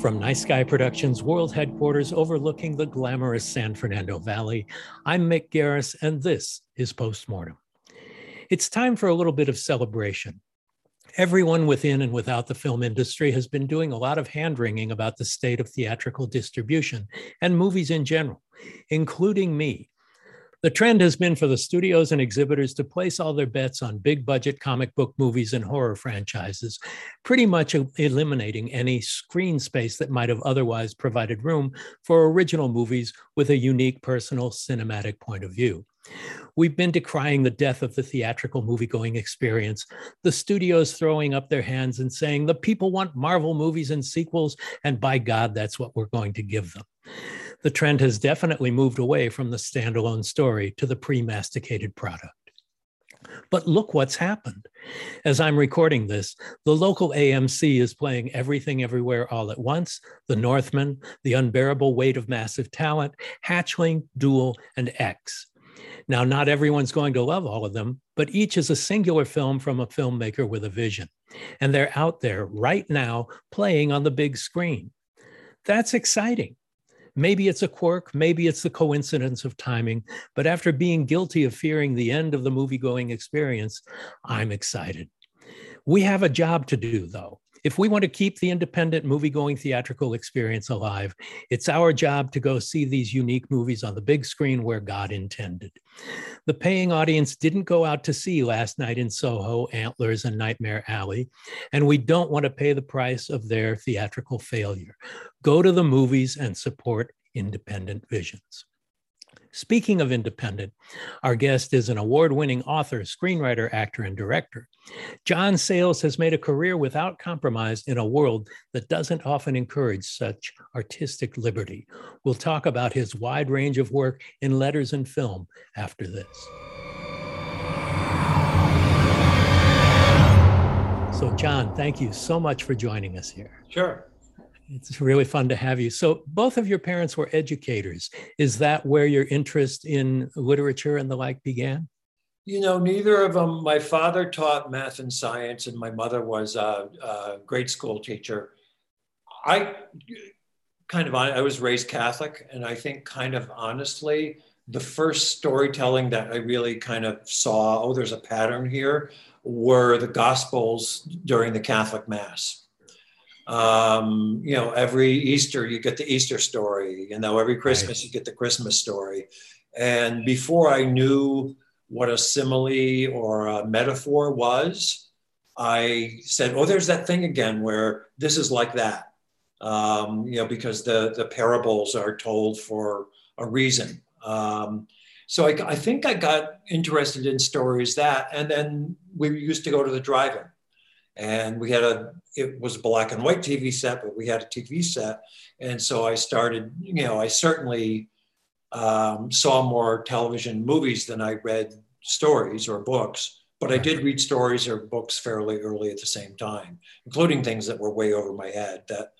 From Nice Guy Productions World Headquarters overlooking the glamorous San Fernando Valley, I'm Mick Garris, and this is Postmortem. It's time for a little bit of celebration. Everyone within and without the film industry has been doing a lot of hand wringing about the state of theatrical distribution and movies in general, including me. The trend has been for the studios and exhibitors to place all their bets on big budget comic book movies and horror franchises, pretty much eliminating any screen space that might have otherwise provided room for original movies with a unique personal cinematic point of view. We've been decrying the death of the theatrical movie going experience, the studios throwing up their hands and saying, the people want Marvel movies and sequels, and by God, that's what we're going to give them. The trend has definitely moved away from the standalone story to the pre masticated product. But look what's happened. As I'm recording this, the local AMC is playing Everything Everywhere All at Once, The Northman, The Unbearable Weight of Massive Talent, Hatchling, Duel, and X. Now, not everyone's going to love all of them, but each is a singular film from a filmmaker with a vision. And they're out there right now playing on the big screen. That's exciting. Maybe it's a quirk, maybe it's the coincidence of timing, but after being guilty of fearing the end of the movie going experience, I'm excited. We have a job to do, though. If we want to keep the independent movie going theatrical experience alive, it's our job to go see these unique movies on the big screen where God intended. The paying audience didn't go out to see Last Night in Soho, Antlers, and Nightmare Alley, and we don't want to pay the price of their theatrical failure. Go to the movies and support independent visions. Speaking of independent, our guest is an award winning author, screenwriter, actor, and director. John Sayles has made a career without compromise in a world that doesn't often encourage such artistic liberty. We'll talk about his wide range of work in letters and film after this. So, John, thank you so much for joining us here. Sure. It's really fun to have you. So, both of your parents were educators. Is that where your interest in literature and the like began? You know, neither of them. My father taught math and science, and my mother was a, a grade school teacher. I kind of, I was raised Catholic, and I think, kind of honestly, the first storytelling that I really kind of saw, oh, there's a pattern here, were the Gospels during the Catholic Mass um, you know, every Easter you get the Easter story. You know, every Christmas right. you get the Christmas story. And before I knew what a simile or a metaphor was, I said, "Oh, there's that thing again where this is like that." Um, you know, because the the parables are told for a reason. Um, so I, I think I got interested in stories that, and then we used to go to the drive-in and we had a it was a black and white tv set but we had a tv set. And so i started you know i certainly um, saw more television movies than i read stories or books but i did read stories or books fairly early at the same time including things that were way over my head that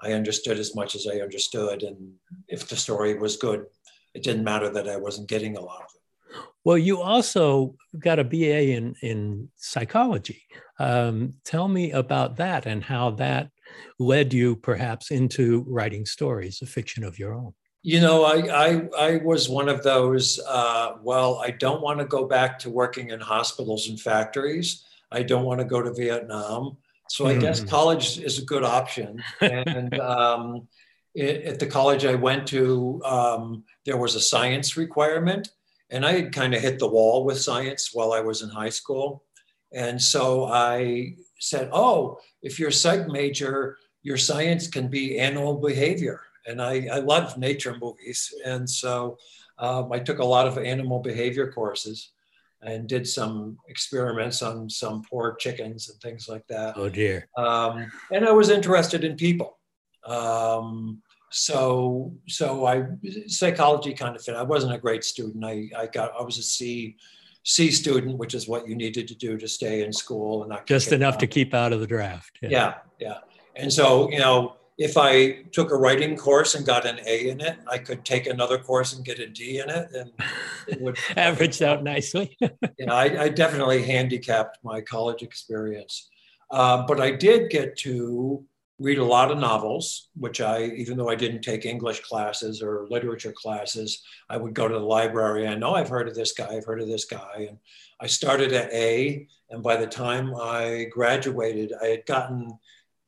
i understood as much as i understood. And if the story was good it didn't matter that i wasn't getting a lot of it. Well, you also got a BA in, in psychology. Um, tell me about that and how that led you perhaps into writing stories, a fiction of your own. You know, I, I, I was one of those, uh, well, I don't want to go back to working in hospitals and factories. I don't want to go to Vietnam. So I mm. guess college is a good option. And um, it, at the college I went to, um, there was a science requirement and I had kind of hit the wall with science while I was in high school. And so I said, Oh, if you're a psych major, your science can be animal behavior. And I, I love nature movies. And so um, I took a lot of animal behavior courses and did some experiments on some poor chickens and things like that. Oh, dear. Um, and I was interested in people. Um, So, so I psychology kind of fit. I wasn't a great student. I, I got I was a C C student, which is what you needed to do to stay in school and not just enough out. to keep out of the draft. Yeah. yeah, yeah. And so, you know, if I took a writing course and got an A in it, I could take another course and get a D in it, and it would average out nicely. yeah, I, I, definitely handicapped my college experience, uh, but I did get to read a lot of novels, which I, even though I didn't take English classes or literature classes, I would go to the library. I know I've heard of this guy, I've heard of this guy, and I started at A, and by the time I graduated, I had gotten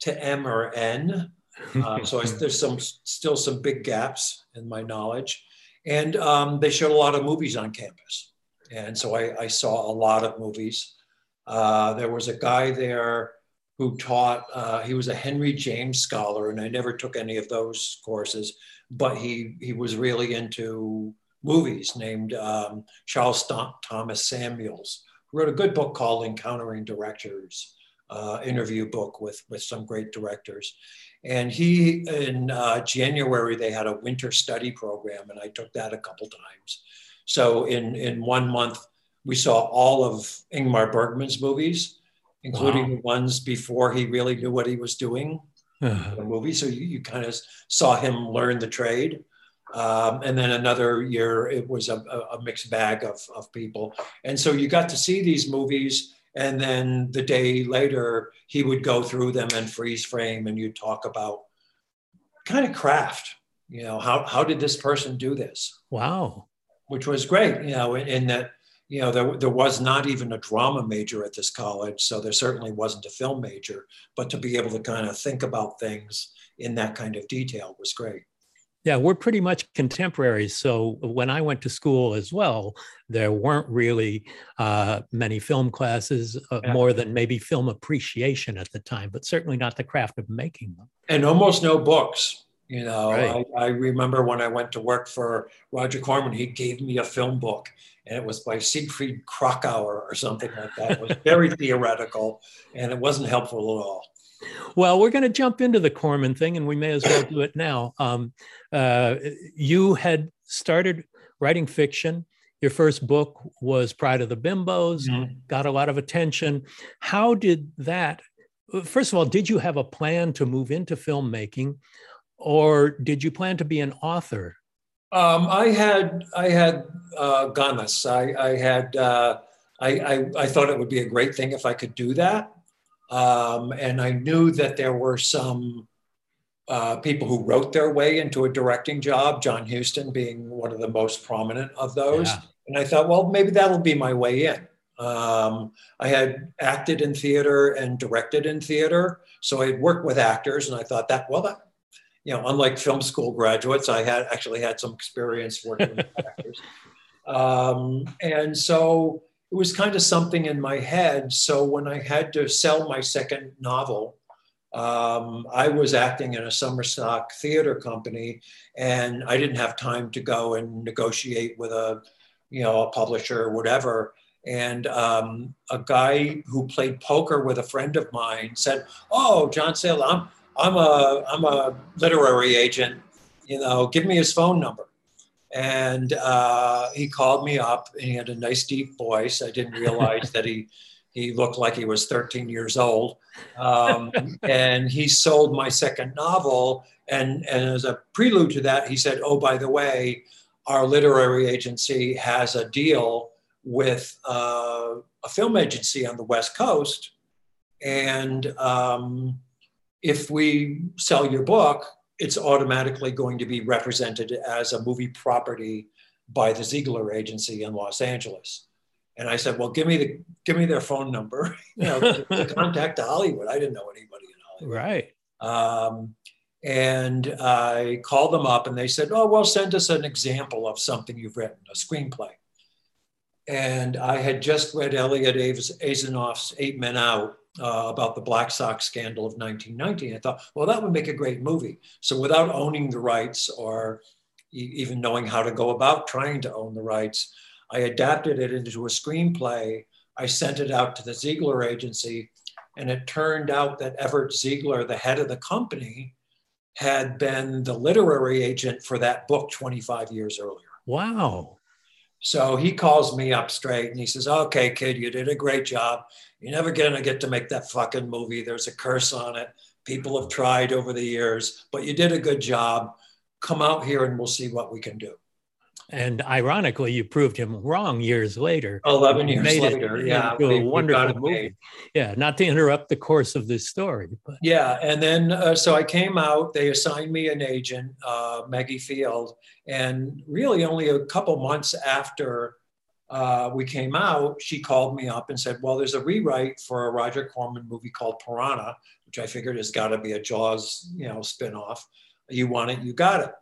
to M or N uh, so I, there's some still some big gaps in my knowledge, and um, they showed a lot of movies on campus, and so I, I saw a lot of movies. Uh, there was a guy there who taught. Uh, he was a Henry James scholar, and I never took any of those courses, but he he was really into movies. Named um, Charles Thomas Samuels, who wrote a good book called Encountering Directors. Uh, interview book with with some great directors and he, in uh, January, they had a winter study program, and I took that a couple times. So in, in one month, we saw all of Ingmar Bergman's movies, including wow. the ones before he really knew what he was doing uh-huh. the movie. So you, you kind of saw him learn the trade. Um, and then another year, it was a, a, mixed bag of, of people. And so you got to see these movies and then the day later, he would go through them and freeze frame, and you'd talk about kind of craft. You know, how, how did this person do this? Wow. Which was great, you know, in, in that, you know, there, there was not even a drama major at this college. So there certainly wasn't a film major, but to be able to kind of think about things in that kind of detail was great. Yeah, we're pretty much contemporaries. So when I went to school as well, there weren't really uh, many film classes, uh, yeah. more than maybe film appreciation at the time, but certainly not the craft of making them. And almost no books. You know, right. I, I, remember when I went to work for Roger Corman, he gave me a film book, and it was by Siegfried Kracauer or something like that. It was very theoretical, and it wasn't helpful at all. Well, we're going to jump into the Corman thing, and we may as well do it now. Um, uh, you had started writing fiction. Your first book was Pride of the Bimbos, mm-hmm. got a lot of attention. How did that? First of all, did you have a plan to move into filmmaking, or did you plan to be an author? Um, I had I had uh, ganas. I, I had uh, I, I, I thought it would be a great thing if I could do that. Um, and I knew that there were some uh, people who wrote their way into a directing job, John Huston being one of the most prominent of those. Yeah. And I thought, well, maybe that'll be my way in. Um, I had acted in theater and directed in theater. So I had worked with actors, and I thought that, well, that, you know, unlike film school graduates, I had actually had some experience working with actors. Um, and so it was kind of something in my head. So when I had to sell my second novel, um, I was acting in a summer stock theater company, and I didn't have time to go and negotiate with a, you know, a publisher or whatever. And um, a guy who played poker with a friend of mine said, "Oh, John Sayles, I'm I'm a I'm a literary agent. You know, give me his phone number." And uh, he called me up and he had a nice deep voice. I didn't realize that he, he looked like he was 13 years old. Um, and he sold my second novel. And, and as a prelude to that, he said, Oh, by the way, our literary agency has a deal with uh, a film agency on the West Coast. And um, if we sell your book, it's automatically going to be represented as a movie property by the Ziegler agency in Los Angeles. And I said, well, give me the give me their phone number, you know, to, contact to Hollywood. I didn't know anybody in Hollywood. Right. Um, and I called them up and they said, oh, well, send us an example of something you've written, a screenplay. And I had just read Eliot Asinof's Eight Men Out, uh, about the Black Sox scandal of 1919. I thought, well, that would make a great movie. So without owning the rights or e- even knowing how to go about trying to own the rights, I adapted it into a screenplay. I sent it out to the Ziegler agency, and it turned out that Everett Ziegler, the head of the company, had been the literary agent for that book 25 years earlier. Wow. So he calls me up straight and he says, Okay, kid, you did a great job. You're never going to get to make that fucking movie. There's a curse on it. People have tried over the years, but you did a good job. Come out here and we'll see what we can do. And ironically, you proved him wrong years later. 11 years later, it yeah. into a wonderful movie. Yeah, not to interrupt the course of this story. But. Yeah, and then uh, so I came out, they assigned me an agent, uh, Maggie Field, and really only a couple months after uh, we came out, she called me up and said, Well, there's a rewrite for a Roger Corman movie called Piranha, which I figured has got to be a Jaws, you know, spinoff. You want it, you got it.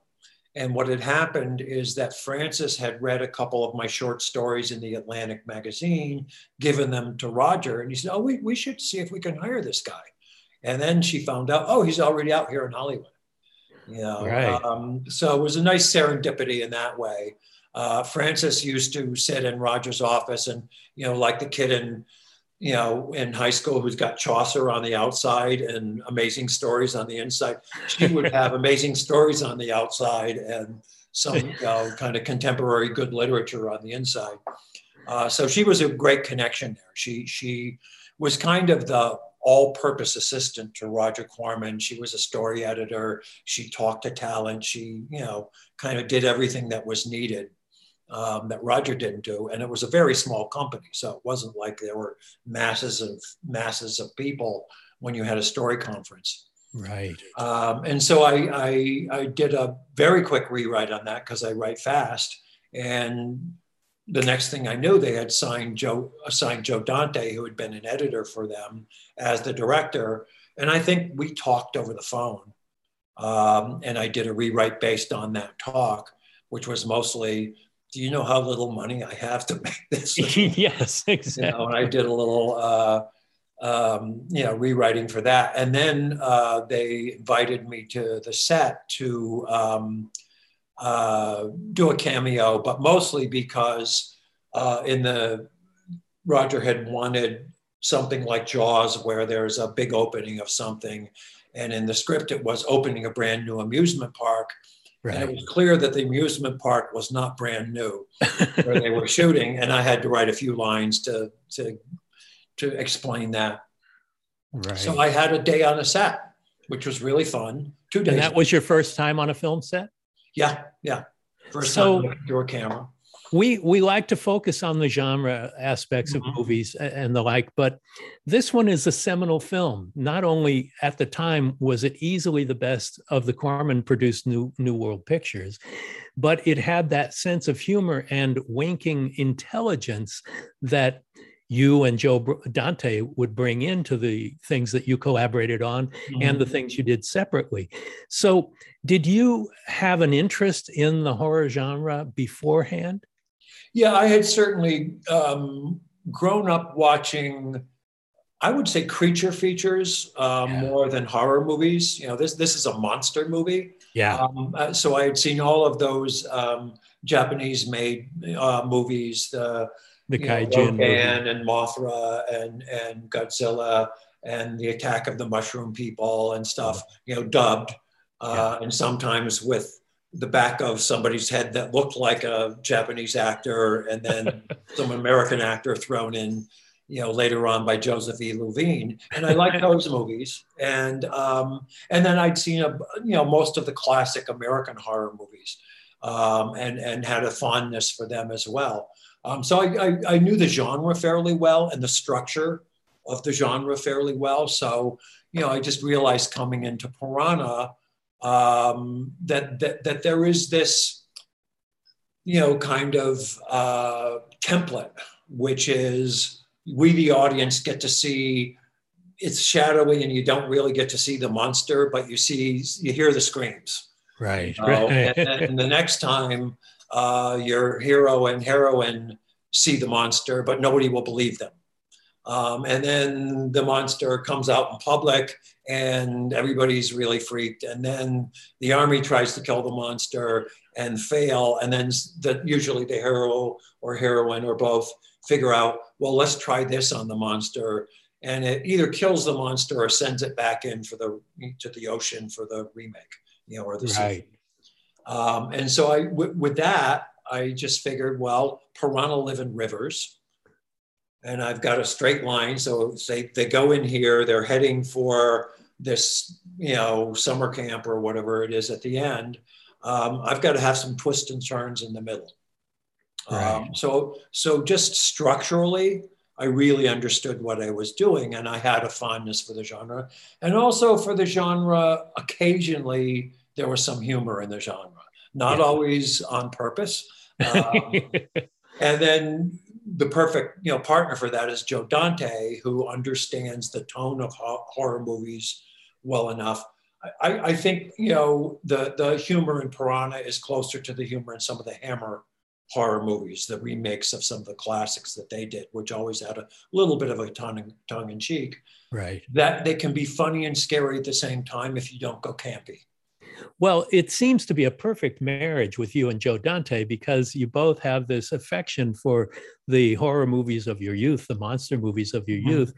And what had happened is that Frances had read a couple of my short stories in the Atlantic magazine, given them to Roger, and he said, Oh, we, we should see if we can hire this guy. And then she found out, oh, he's already out here in Hollywood. You know, right. um, so it was a nice serendipity in that way. Uh, Frances used to sit in Roger's office and, you know, like the kid in you know, in high school who's got Chaucer on the outside and amazing stories on the inside. She would have amazing stories on the outside and some you know, kind of contemporary good literature on the inside. Uh, so she was a great connection there. She she was kind of the all-purpose assistant to Roger Corman. She was a story editor. She talked to talent. She you know kind of did everything that was needed um, that Roger didn't do, and it was a very small company, so it wasn't like there were masses of masses of people when you had a story conference. Right. Um, and so I, I, I did a very quick rewrite on that because I write fast, and the next thing I knew, they had signed Joe assigned Joe Dante, who had been an editor for them, as the director. And I think we talked over the phone, um, and I did a rewrite based on that talk, which was mostly do you know how little money I have to make this? yes, exactly. You know, and I did a little, uh, um, you know, rewriting for that. And then uh, they invited me to the set to um, uh, do a cameo, but mostly because uh, in the Roger had wanted something like Jaws, where there's a big opening of something. And in the script, it was opening a brand new amusement park Right. And it was clear that the amusement park was not brand new where they were shooting. And I had to write a few lines to, to, to explain that. Right. So I had a day on a set, which was really fun. Two days. And that was your first time on a film set? Yeah. Yeah. First so, time through a camera we we like to focus on the genre aspects of mm-hmm. movies and the like but this one is a seminal film not only at the time was it easily the best of the Corman produced new new world pictures but it had that sense of humor and winking intelligence that you and Joe Dante would bring into the things that you collaborated on mm-hmm. and the mm-hmm. things you did separately. So, did you have an interest in the horror genre beforehand? Yeah, I had certainly um, grown up watching. I would say creature features um, yeah. more than horror movies. You know, this this is a monster movie. Yeah. Um, uh, so I had seen all of those um, Japanese-made uh, movies, the the kaiju and Mothra and and Godzilla and the Attack of the Mushroom People and stuff. You know, dubbed uh, yeah. and sometimes with the back of somebody's head that looked like a Japanese actor, and then some American actor thrown in, you know, later on by Joseph E. Levine. And I like those movies. And um, and then I'd seen a, you know most of the classic American horror movies, um, and and had a fondness for them as well. Um, so I, I, I knew the genre fairly well and the structure of the genre fairly well. So you know, I just realized coming into Piranha um, that, that, that there is this, you know, kind of uh, template, which is we, the audience, get to see it's shadowy and you don't really get to see the monster, but you see, you hear the screams. Right. Uh, and then the next time uh, your hero and heroine see the monster, but nobody will believe them. Um, and then the monster comes out in public and everybody's really freaked. And then the army tries to kill the monster and fail. And then the, usually the hero or heroine or both figure out, well, let's try this on the monster. and it either kills the monster or sends it back in for the to the ocean for the remake, you know, or the right. Um, and so I, w- with that, I just figured, well, piranha live in rivers, and I've got a straight line. So they they go in here, they're heading for this, you know, summer camp or whatever it is at the end. Um, I've got to have some twists and turns in the middle. Right. Um, so so just structurally, I really understood what I was doing and I had a fondness for the genre. And also for the genre, occasionally there was some humor in the genre, not yeah. always on purpose. Um, and then the perfect you know partner for that is Joe Dante, who understands the tone of horror movies well enough. I, I, think you know the the humor in Piranha is closer to the humor in some of the Hammer horror movies, the remakes of some of the classics that they did, which always had a little bit of a tongue, tongue in cheek. Right. That they can be funny and scary at the same time if you don't go campy. Well, it seems to be a perfect marriage with you and Joe Dante because you both have this affection for the horror movies of your youth, the monster movies of your mm-hmm. youth,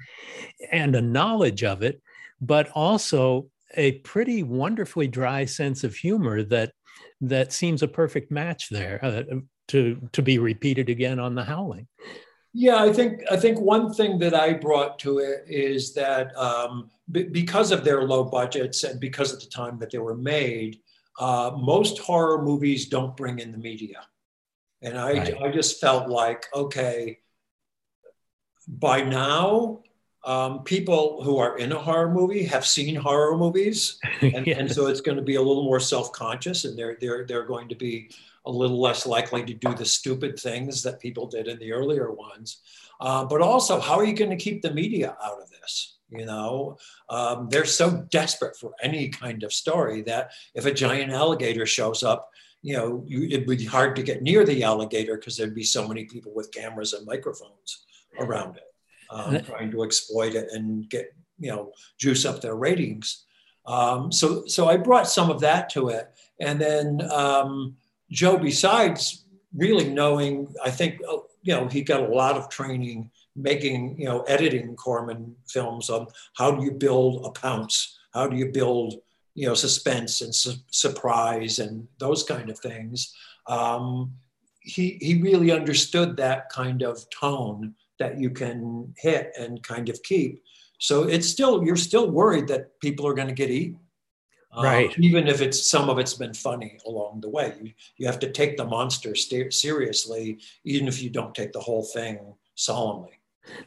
and a knowledge of it, but also a pretty wonderfully dry sense of humor that that seems a perfect match there. Uh, to to be repeated again on the Howling. Yeah, I think I think one thing that I brought to it is that um, b- because of their low budgets and because of the time that they were made, uh, most horror movies don't bring in the media, and I right. I just felt like okay, by now um, people who are in a horror movie have seen horror movies, and, yes. and so it's going to be a little more self conscious, and they're they're they're going to be a little less likely to do the stupid things that people did in the earlier ones. Uh, but also, how are you going to keep the media out of this? You know, um, they're so desperate for any kind of story that if a giant alligator shows up, you know, you, it'd be hard to get near the alligator because there'd be so many people with cameras and microphones around it, um, trying to exploit it and get, you know, juice up their ratings. Um, so, so I brought some of that to it, and then um, Joe, besides really knowing, I think, uh, you know, he got a lot of training making, you know, editing Corman films on how do you build a pounce? How do you build, you know, suspense and su- surprise and those kind of things. Um, he, he really understood that kind of tone that you can hit and kind of keep. So it's still, you're still worried that people are going to get eaten um, right. even if it's some of it's been funny along the way, you, you have to take the monster st- seriously, even if you don't take the whole thing solemnly.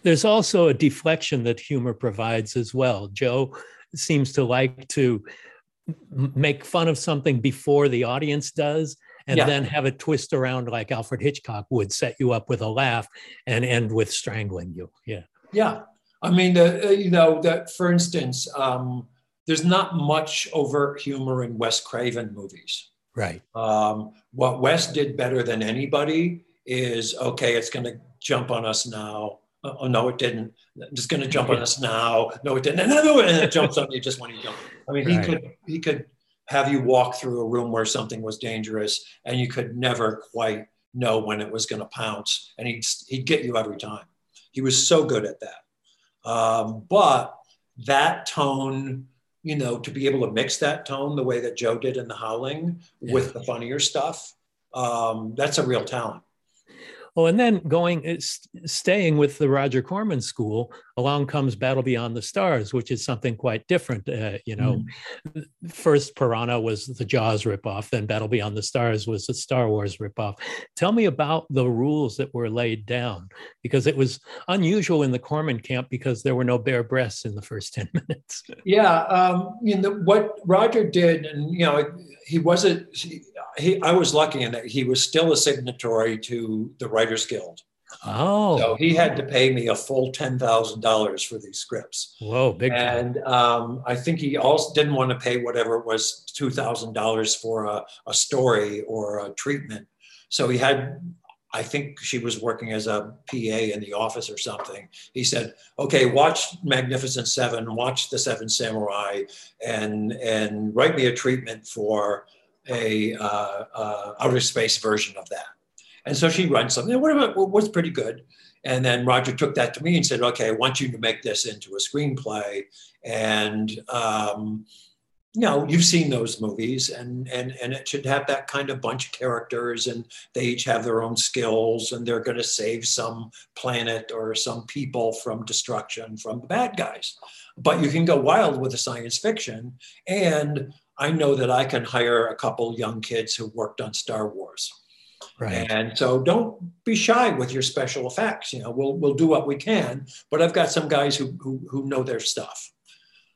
There's also a deflection that humor provides as well. Joe seems to like to make fun of something before the audience does and yeah. then have it twist around like Alfred Hitchcock would set you up with a laugh and end with strangling you. Yeah. Yeah. I mean, the, uh, you know, that for instance, um, there's not much overt humor in Wes Craven movies. Right. Um, what Wes did better than anybody is okay, it's going to jump on us now. Uh, oh, no, it didn't. Just going to jump on us now. No, it didn't. And, and it jumps on you just when you jump. I mean, right. he could he could have you walk through a room where something was dangerous, and you could never quite know when it was going to pounce, and he'd he'd get you every time. He was so good at that. Um, but that tone you know, to be able to mix that tone the way that Joe did in The Howling yeah. with the funnier stuff, um, that's a real talent. Well, and then going, uh, staying with the Roger Corman school, along comes Battle Beyond the Stars, which is something quite different. Uh, you know, mm. first Piranha was the Jaws ripoff, then Battle Beyond the Stars was the Star Wars ripoff. Tell me about the rules that were laid down, because it was unusual in the Corman camp because there were no bare breasts in the first 10 minutes. yeah. Um, you know, what Roger did, and, you know, he wasn't, he, I was lucky in that he was still a signatory to the Writers Guild. Oh. So he had to pay me a full $10,000 for these scripts. Whoa, big And um, I think he also didn't want to pay whatever it was $2,000 for a, a story or a treatment. So he had, I think she was working as a PA in the office or something. He said, okay, watch Magnificent Seven, watch The Seven Samurai, and, and write me a treatment for a uh, uh, outer space version of that. And so she runs something, whatever was pretty good. And then Roger took that to me and said, okay, I want you to make this into a screenplay. And, um, you know, you've seen those movies and, and, and it should have that kind of bunch of characters and they each have their own skills and they're going to save some planet or some people from destruction from the bad guys. But you can go wild with the science fiction. And I know that I can hire a couple young kids who worked on Star Wars Right. And so don't be shy with your special effects. You know, we'll we'll do what we can, but I've got some guys who who, who know their stuff.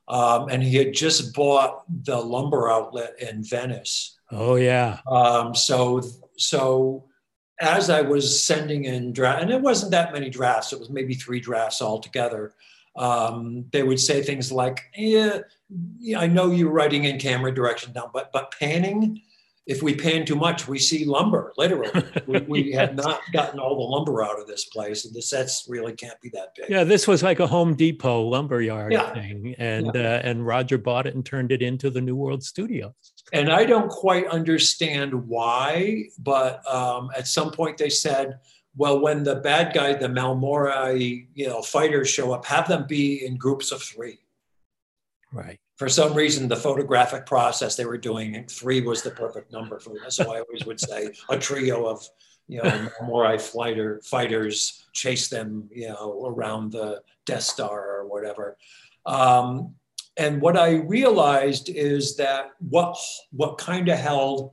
Um, and he had just bought the lumber outlet in Venice. Oh yeah. Um, so so as I was sending in draft, and it wasn't that many drafts, it was maybe three drafts altogether. Um, they would say things like, "Yeah, I know you're writing in camera direction now, but but panning." If we pan too much, we see lumber. Literally, we, we yeah. have not gotten all the lumber out of this place, and the sets really can't be that big. Yeah, this was like a Home Depot lumber yard yeah. thing, and yeah. uh, and Roger bought it and turned it into the New World Studios. And I don't quite understand why, but um, at some point they said, "Well, when the bad guy, the Malmori, you know, fighters show up, have them be in groups of three. Right for some reason, the photographic process they were doing, three was the perfect number for this. So I always would say a trio of, you know, Morai fighter fighters chase them, you know, around the Death Star or whatever. Um, and what I realized is that what what kind of held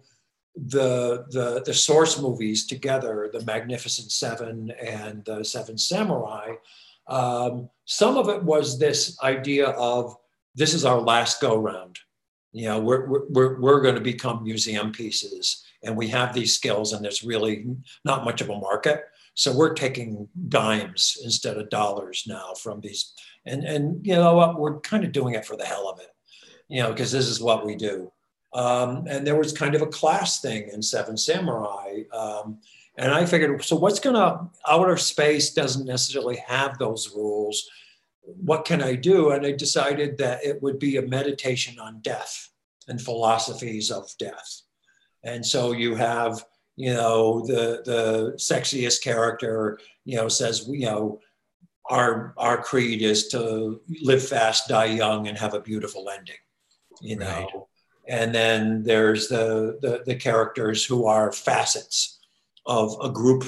the, the the source movies together, the Magnificent Seven and the Seven Samurai, um, some of it was this idea of this is our last go round. You know, we're, we're, we're going to become museum pieces and we have these skills and there's really not much of a market. So we're taking dimes instead of dollars now from these. And, and you know what, we're kind of doing it for the hell of it, you know, because this is what we do. Um, and there was kind of a class thing in Seven Samurai. Um, and I figured, so what's going to, outer space doesn't necessarily have those rules what can I do? And I decided that it would be a meditation on death and philosophies of death. And so you have, you know, the the sexiest character, you know, says, you know, our our creed is to live fast, die young, and have a beautiful ending. You know. Right. And then there's the, the the characters who are facets of a group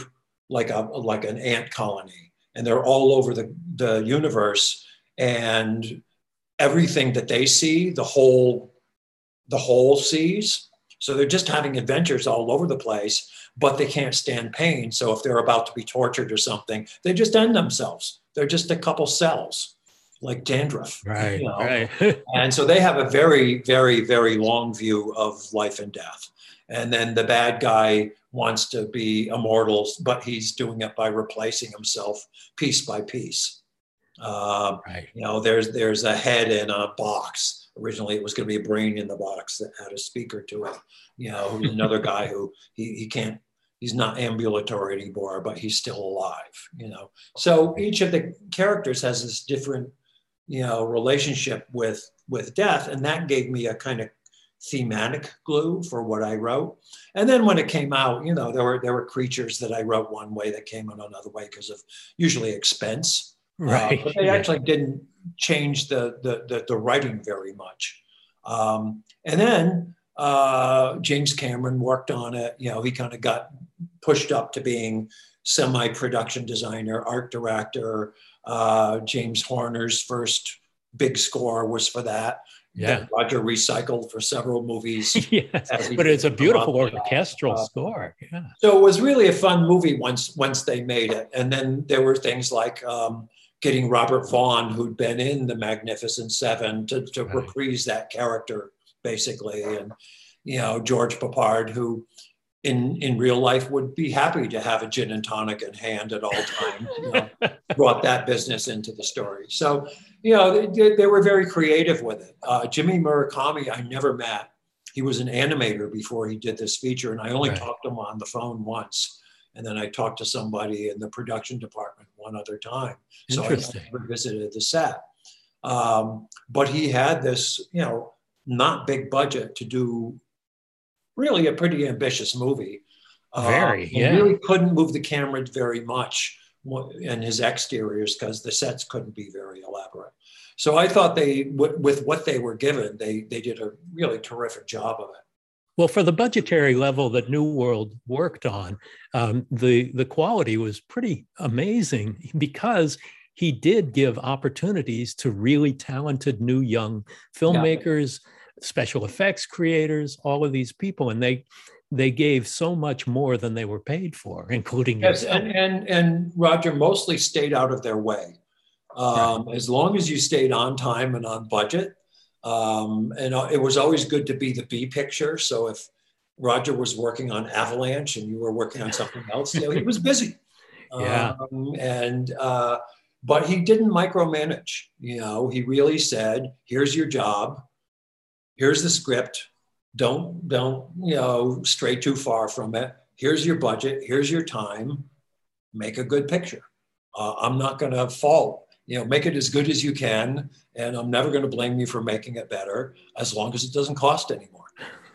like a like an ant colony and they're all over the, the universe and everything that they see the whole the whole sees so they're just having adventures all over the place but they can't stand pain so if they're about to be tortured or something they just end themselves they're just a couple cells like dandruff right, you know? right. and so they have a very very very long view of life and death and then the bad guy wants to be immortal, but he's doing it by replacing himself piece by piece. Uh, right. You know, there's there's a head in a box. Originally, it was going to be a brain in the box that had a speaker to it. You know, another guy who he, he can't. He's not ambulatory anymore, but he's still alive. You know, so each of the characters has this different, you know, relationship with with death, and that gave me a kind of thematic glue for what I wrote. And then when it came out, you know, there were there were creatures that I wrote one way that came out another way because of usually expense. Uh, right. Uh, but they yeah. actually didn't change the, the the, the writing very much. Um, and then uh, James Cameron worked on it. You know, he kind of got pushed up to being semi-production designer, art director. Uh, James Horner's first big score was for that yeah. Roger recycled for several movies. yes, but it's a beautiful orchestral uh, score. Yeah. So it was really a fun movie once once they made it, and then there were things like um, getting Robert Vaughn, who'd been in The Magnificent Seven, to, to right. reprise that character basically, and you know George Peppard, who in in real life would be happy to have a gin and tonic in hand at all times. You know, brought that business into the story. So you know, they, they were very creative with it. Uh, Jimmy Murakami, I never met. He was an animator before he did this feature, and I only right. talked to him on the phone once. And then I talked to somebody in the production department one other time. So I never visited the set. Um, but he had this, you know, not big budget to do really a pretty ambitious movie. Very, uh, yeah. Really couldn't move the camera very much in his exteriors because the sets couldn't be very elaborate. So I thought they, with what they were given, they they did a really terrific job of it. Well, for the budgetary level that New World worked on, um, the the quality was pretty amazing because he did give opportunities to really talented new young filmmakers, yeah. Special effects creators, all of these people, and they they gave so much more than they were paid for, including yes, and, and and Roger mostly stayed out of their way. Um, right. As long as you stayed on time and on budget, um, and uh, it was always good to be the B picture. So if Roger was working on Avalanche and you were working on something else, you know, he was busy. Yeah. Um, and uh, but he didn't micromanage. You know, he really said, "Here's your job. Here's the script. Don't don't you know stray too far from it. Here's your budget. Here's your time. Make a good picture. Uh, I'm not going to fault you know, make it as good as you can. And I'm never going to blame you for making it better as long as it doesn't cost anymore.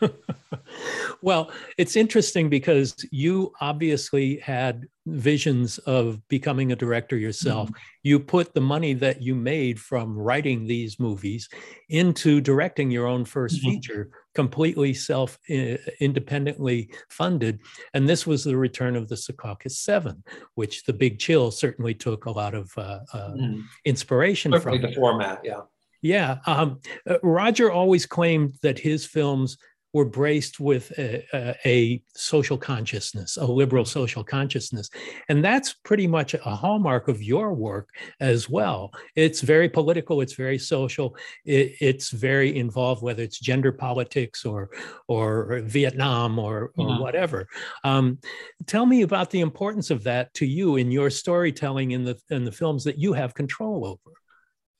well, it's interesting because you obviously had visions of becoming a director yourself. Mm-hmm. You put the money that you made from writing these movies into directing your own 1st mm-hmm. feature, completely self uh, independently funded. And this was the return of the Secaucus Seven, which the Big Chill certainly took a lot of uh, uh, mm-hmm. inspiration certainly from. The format, yeah. Yeah. Um, uh, Roger always claimed that his films were braced with a, a, a, social consciousness, a liberal social consciousness. And that's pretty much a hallmark of your work as well. It's very political, it's very social, it, it's very involved, whether it's gender politics or, or Vietnam or, or yeah. whatever. Um, tell me about the importance of that to you in your storytelling in the, in the films that you have control over.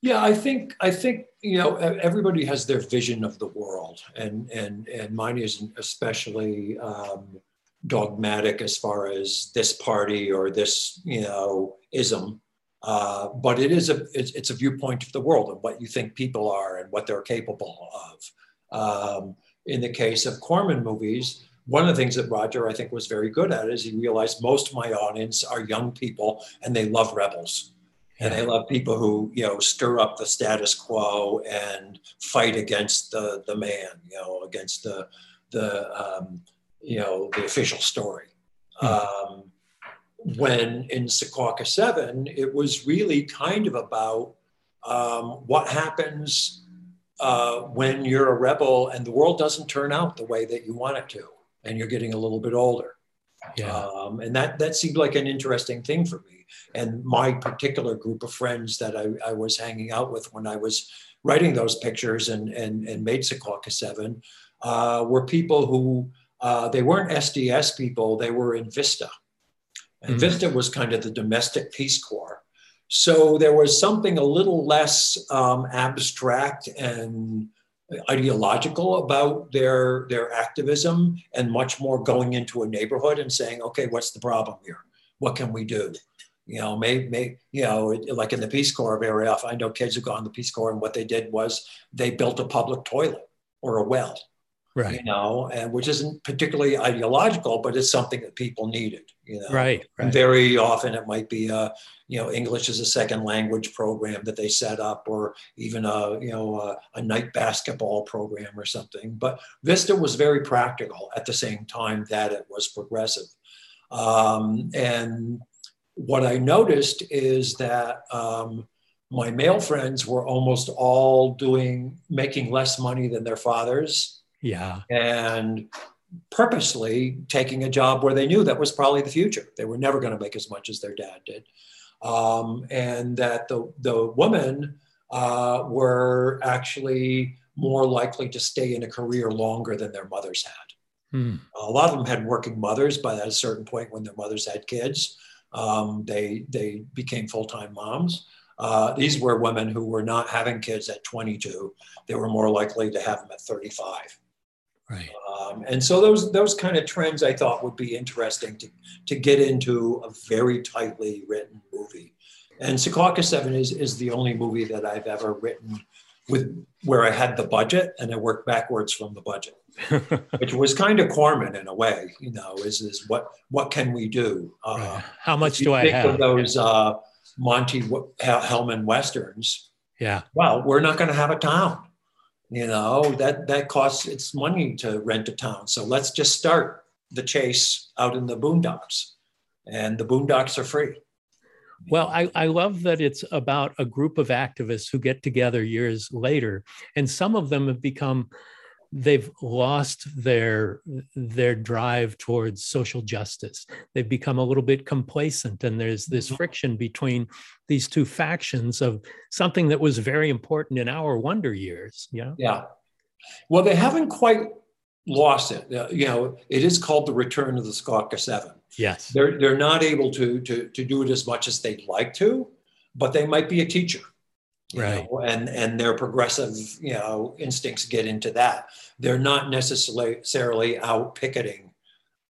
Yeah, I think I think you know everybody has their vision of the world, and and and mine isn't especially um, dogmatic as far as this party or this you know ism. Uh, but it is a it's, it's, a viewpoint of the world and what you think people are and what they're capable of. Um, in the case of Corman movies, one of the things that Roger I think was very good at is he realized most of my audience are young people and they love rebels and they love people who you know stir up the status quo and fight against the the man you know against the the um, you know the official story. Hmm. um, when in Secaucus 7 it was really kind of about um, what happens uh, when you're a rebel and the world doesn't turn out the way that you want it to and you're getting a little bit older yeah. Um, and that that seemed like an interesting thing for me. And my particular group of friends that I, I was hanging out with when I was writing those pictures and and, and made Secaucus Seven uh, were people who uh, they weren't SDS people. They were in Vista, and mm-hmm. Vista was kind of the domestic Peace Corps. So there was something a little less um, abstract and ideological about their their activism and much more going into a neighborhood and saying okay what's the problem here? What can we do? You know may, may you know like in the peace corps often i know kids who go to the peace corps and what they did was they built a public toilet or a well right. you know and which isn't particularly ideological but it's something that people needed you know. Right, right. very often it might be a you know english as a second language program that they set up or even a you know a, a night basketball program or something but vista was very practical at the same time that it was progressive. Um, and what i noticed is that um, my male friends were almost all doing making less money than their fathers yeah. And purposely taking a job where they knew that was probably the future. They were never going to make as much as their dad did. Um, and that the, the women uh, were actually more likely to stay in a career longer than their mothers had. Hmm. A lot of them had working mothers, but at a certain point when their mothers had kids, um, they, they became full time moms. Uh, these were women who were not having kids at 22. They were more likely to have them at 35. Right. Um, and so those those kind of trends I thought would be interesting to to get into a very tightly written movie. And Secaucus Seven is is the only movie that I've ever written with where I had the budget and I worked backwards from the budget. which was kind of Corman in a way. You know, is is what what can we do? Right. Uh, How much do I think have? of those uh, Monte W- Hellman westerns? yeah. Well, we're not going to have a town. You know that that costs it's money to rent a town. So let's just start the chase out in the boondocks, and the boondocks are free. Well, I, I love that it's about a group of activists who get together years later, and some of them have become they've lost their their drive towards social justice. They've become a little bit complacent, and there's this Mhm. friction between these two factions of something that was very important in our wonder years. Yeah. Yeah. Well, they haven't quite lost it. Uh, you know, it is called the return of the Secaucus Seven. Yes. They're they're not able to to to do it as much as they'd like to, but they might be a teacher. Right. know, and and their progressive you know instincts get into that. They're not necessarily out picketing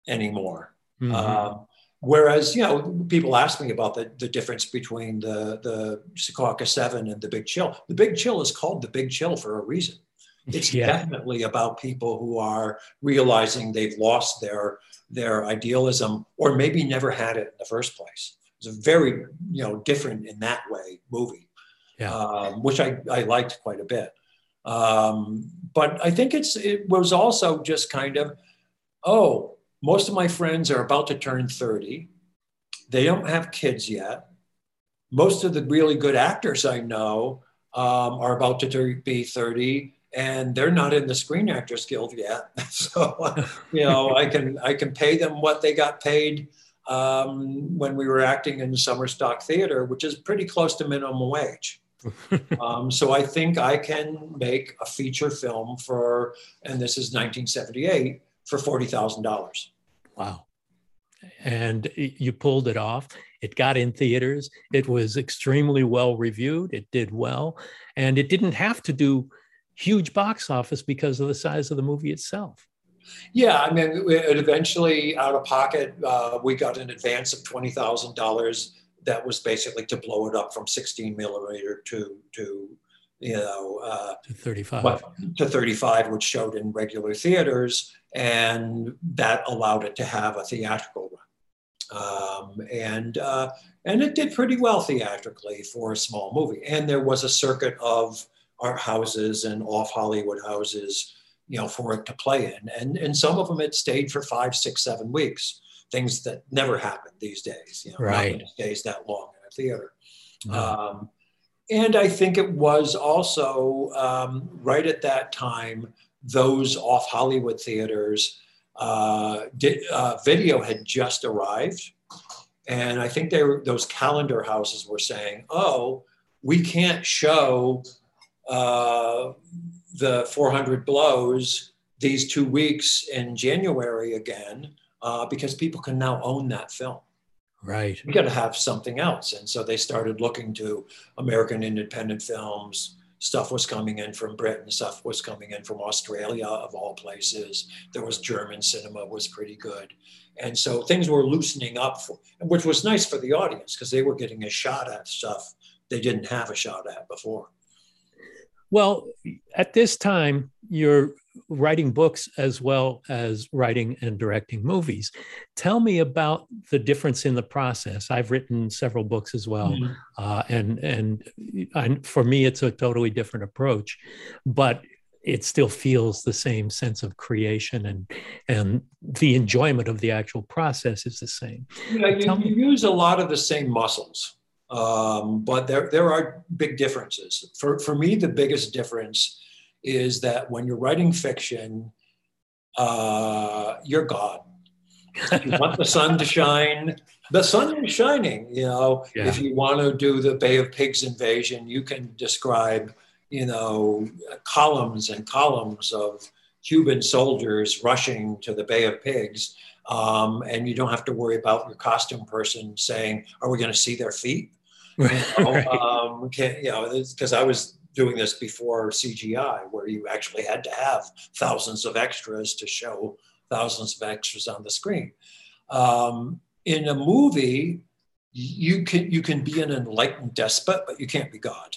anymore. Mhm. Um, whereas, you know, people ask me about the, the difference between the, the Secaucus 7 and the Big Chill. The Big Chill is called the Big Chill for a reason. It's yeah. definitely about people who are realizing they've lost their, their idealism or maybe never had it in the first place. It's a very, you know, different in that way movie, Yeah. um, which I, I liked quite a bit. Um, but I think it's it was also just kind of, oh, most of my friends are about to turn 30. They don't have kids yet. Most of the really good actors I know um, are about to be 30 and they're not in the Screen Actors Guild yet. so, you know, I can I can pay them what they got paid um, when we were acting in summer stock theater, which is pretty close to minimum wage. Um, so I think I can make a feature film for, and this is 1978, for forty thousand dollars. Wow. And you pulled it off. It got in theaters. It was extremely well reviewed. It did well. And it didn't have to do huge box office because of the size of the movie itself. Yeah, I mean, it eventually out of pocket, uh, we got an advance of twenty thousand dollars. That was basically to blow it up from sixteen millimeter to to you know uh, To 35. what, to thirty five, which showed in regular theaters, and that allowed it to have a theatrical run. Um, and uh, and it did pretty well theatrically for a small movie. And there was a circuit of art houses and off Hollywood houses you know, for it to play in. And, and some of them it stayed for five, six, seven weeks, things that never happen these days. You know, Right. stays that long in a theater. No. Um, and I think it was also um, right at that time, those off Hollywood theaters, uh, did, uh, video had just arrived. And I think they were, those calendar houses were saying, oh, we can't show uh, the 400 blows these two weeks in January again uh, because people can now own that film. right. We got to have something else. And so they started looking to American independent films. Stuff was coming in from Britain, stuff was coming in from Australia, of all places. There was German cinema was pretty good. And so things were loosening up, for, which was nice for the audience because they were getting a shot at stuff they didn't have a shot at before. Well, at this time, you're writing books as well as writing and directing movies. Tell me about the difference in the process. I've written several books as well, uh, and and I, for me, it's a totally different approach, but it still feels the same sense of creation and and the enjoyment of the actual process is the same. Yeah, you, you use a lot of the same muscles, um, but there, there are big differences. For, for me, the biggest difference is that when you're writing fiction, uh, you're God. you want the sun to shine, the sun is shining. You know, Yeah. if you want to do the Bay of Pigs invasion, you can describe, you know, columns and columns of Cuban soldiers rushing to the Bay of Pigs. Um, and you don't have to worry about your costume person saying, "Are we going to see their feet?" You know, um, can, you know, because I was doing this before CGI, where you actually had to have thousands of extras to show thousands of extras on the screen. Um, in a movie, you can you can be an enlightened despot, but you can't be God.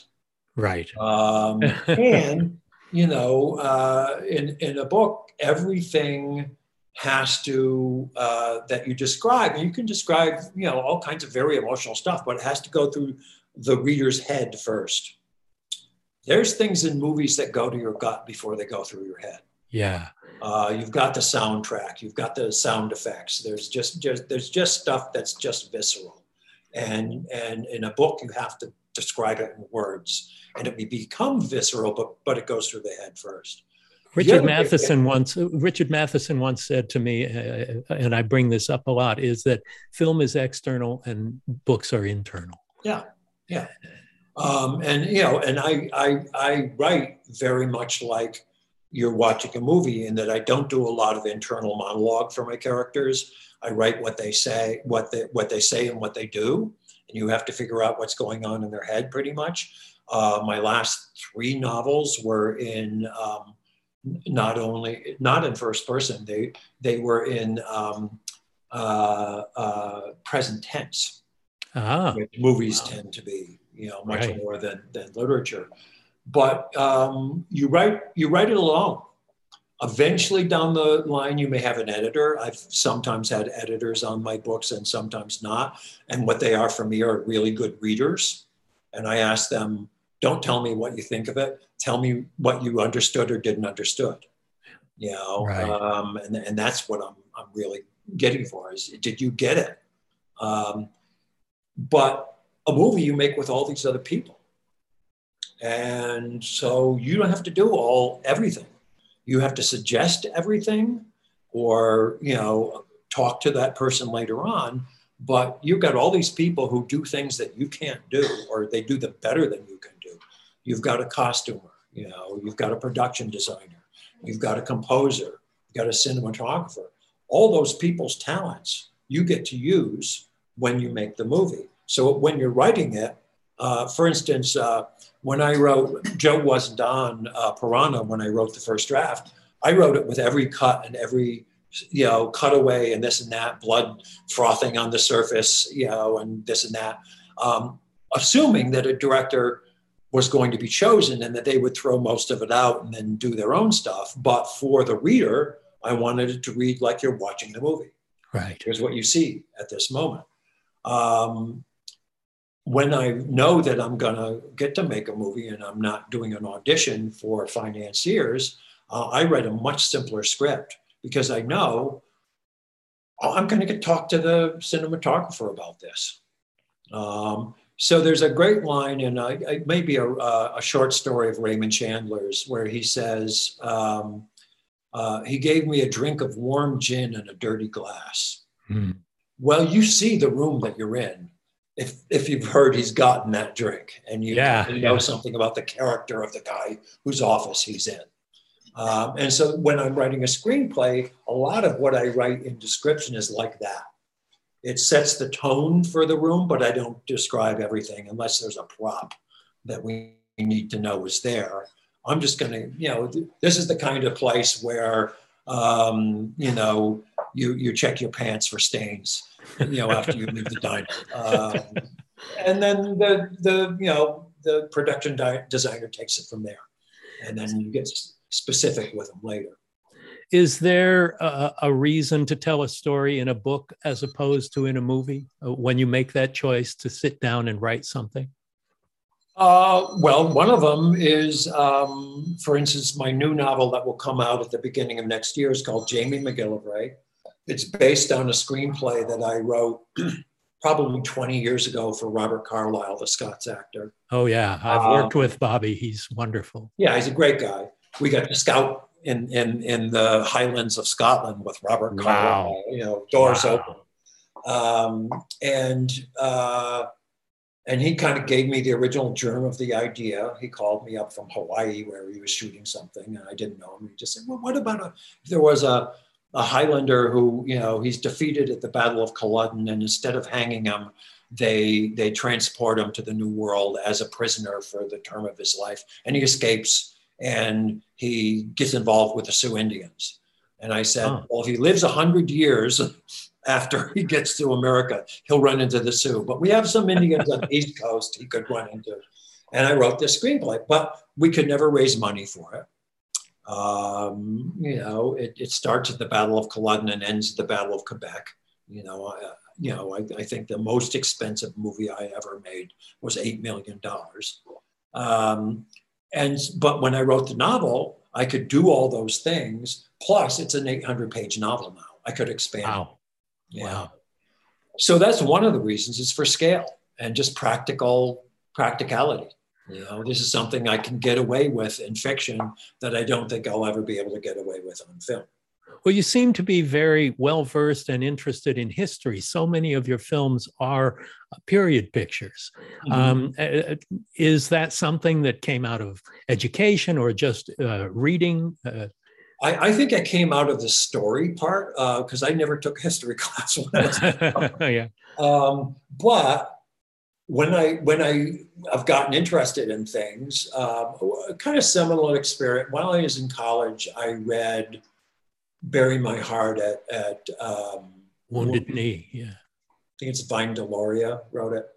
Right. Um, and you know, uh, in in a book, everything has to uh, that you describe, and you can describe, you know, all kinds of very emotional stuff, but it has to go through the reader's head first. There's things in movies that go to your gut before they go through your head. Yeah. Uh, you've got the soundtrack, you've got the sound effects. There's just, just there's just stuff that's just visceral, and and in a book you have to describe it in words, and it may become visceral, but but it goes through the head first. Richard Matheson once Richard Matheson once said to me, uh, and I bring this up a lot, is that film is external and books are internal. Yeah, yeah, um, and you know, and I I I write very much like you're watching a movie in that I don't do a lot of internal monologue for my characters. I write what they say, what they what they say, and what they do, and you have to figure out what's going on in their head, pretty much. Uh, my last three novels were in um, not only not in first person; they they were in um, uh, uh, present tense. Ah, movies wow. tend to be, you know, much right. more than than literature but um, you write you write it alone. Eventually, down the line, you may have an editor. I've sometimes had editors on my books and sometimes not. And what they are for me are really good readers. And I ask them, don't tell me what you think of it. Tell me what you understood or didn't understood. You know, right. um, and, and that's what I'm, I'm really getting for is did you get it? Um, but a movie you make with all these other people and so you don't have to do all everything. You have to suggest everything or, you know, talk to that person later on. But you've got all these people who do things that you can't do, or they do them better than you can do. You've got a costumer, you know, you've got a production designer, you've got a composer, you've got a cinematographer. All those people's talents you get to use when you make the movie. So when you're writing it, uh, for instance, uh, when I wrote, Joe wasn't on uh, Piranha when I wrote the first draft. I wrote it with every cut and every, you know, cutaway and this and that, blood frothing on the surface, you know, and this and that, um, assuming that a director was going to be chosen and that they would throw most of it out and then do their own stuff. But for the reader, I wanted it to read like you're watching the movie. Right. Here's what you see at this moment. Um, when I know that I'm going to get to make a movie and I'm not doing an audition for financiers, uh, I write a much simpler script because I know oh, I'm going to get talk to the cinematographer about this. Um, so there's a great line in uh, maybe a, a, short story of Raymond Chandler's where he says, um, uh, he gave me a drink of warm gin in a dirty glass. Mm. Well, you see the room that you're in if if you've heard he's gotten that drink and you, yeah, you know yeah. something about the character of the guy whose office he's in. Um, and so when I'm writing a screenplay, a lot of what I write in description is like that. It sets the tone for the room, but I don't describe everything unless there's a prop that we need to know is there. I'm just going to, you know, this is the kind of place where, um, you know, you you check your pants for stains you know, after you leave the diner. Um, and then the, the, you know, the production di- designer takes it from there. And then you get specific with them later. Is there a, a, reason to tell a story in a book as opposed to in a movie uh, when you make that choice to sit down and write something? Uh, well, one of them is, um, for instance, my new novel that will come out at the beginning of next year is called Jamie MacGillivray. It's based on a screenplay that I wrote probably 20 years ago for Robert Carlyle, the Scots actor. Oh, yeah. I've um, worked with Bobby. He's wonderful. Yeah, he's a great guy. We got to scout in, in, in the Highlands of Scotland with Robert wow. Carlyle, you know, doors wow. open. Um, and, uh, and he kind of gave me the original germ of the idea. He called me up from Hawaii where he was shooting something, and I didn't know him. He just said, "Well, what about a, if there was a a Highlander who, you know, he's defeated at the Battle of Culloden, and instead of hanging him, they they transport him to the New World as a prisoner for the term of his life, and he escapes and he gets involved with the Sioux Indians. And I said, oh. well, if he lives a hundred years after he gets to America, he'll run into the Sioux. But we have some Indians on the East Coast he could run into. And I wrote this screenplay, but we could never raise money for it Um, you know, it, it starts at the Battle of Culloden and ends at the Battle of Quebec. You know, I, you know, I, I think the most expensive movie I ever made was eight million dollars. Um, and but when I wrote the novel, I could do all those things. Plus, it's an 800 page novel now. I could expand. Wow. Yeah. Wow. So that's one of the reasons. It's for scale and just practical practicality. You know, this is something I can get away with in fiction that I don't think I'll ever be able to get away with on film. Well, you seem to be very well versed and interested in history. So many of your films are uh, period pictures. Mm-hmm. Um, uh, is that something that came out of education or just uh, reading? Uh, I, I, think I came out of the story part because uh, I never took history class. yeah. Um, but when I when I have gotten interested in things, uh, kind of similar experience. While I was in college, I read "Bury My Heart" at at um, Wounded Knee. Yeah, I think it's Vine Deloria wrote it,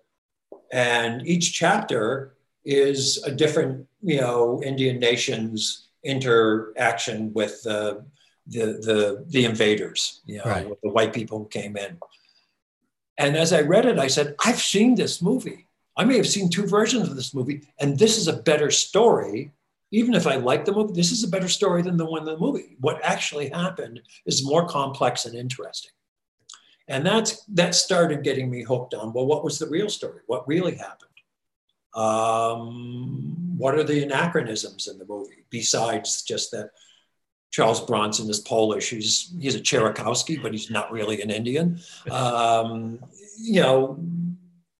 and each chapter is a different, you know, Indian nation's interaction with the the the, the invaders, you know, right. the white people who came in. And as I read it, I said, I've seen this movie. I may have seen two versions of this movie, and this is a better story. Even if I like the movie, this is a better story than the one in the movie. What actually happened is more complex and interesting. And that's that started getting me hooked on well, what was the real story? What really happened? Um, what are the anachronisms in the movie besides just that Charles Bronson is Polish. He's he's a Cherokowski, but he's not really an Indian. Um, you know,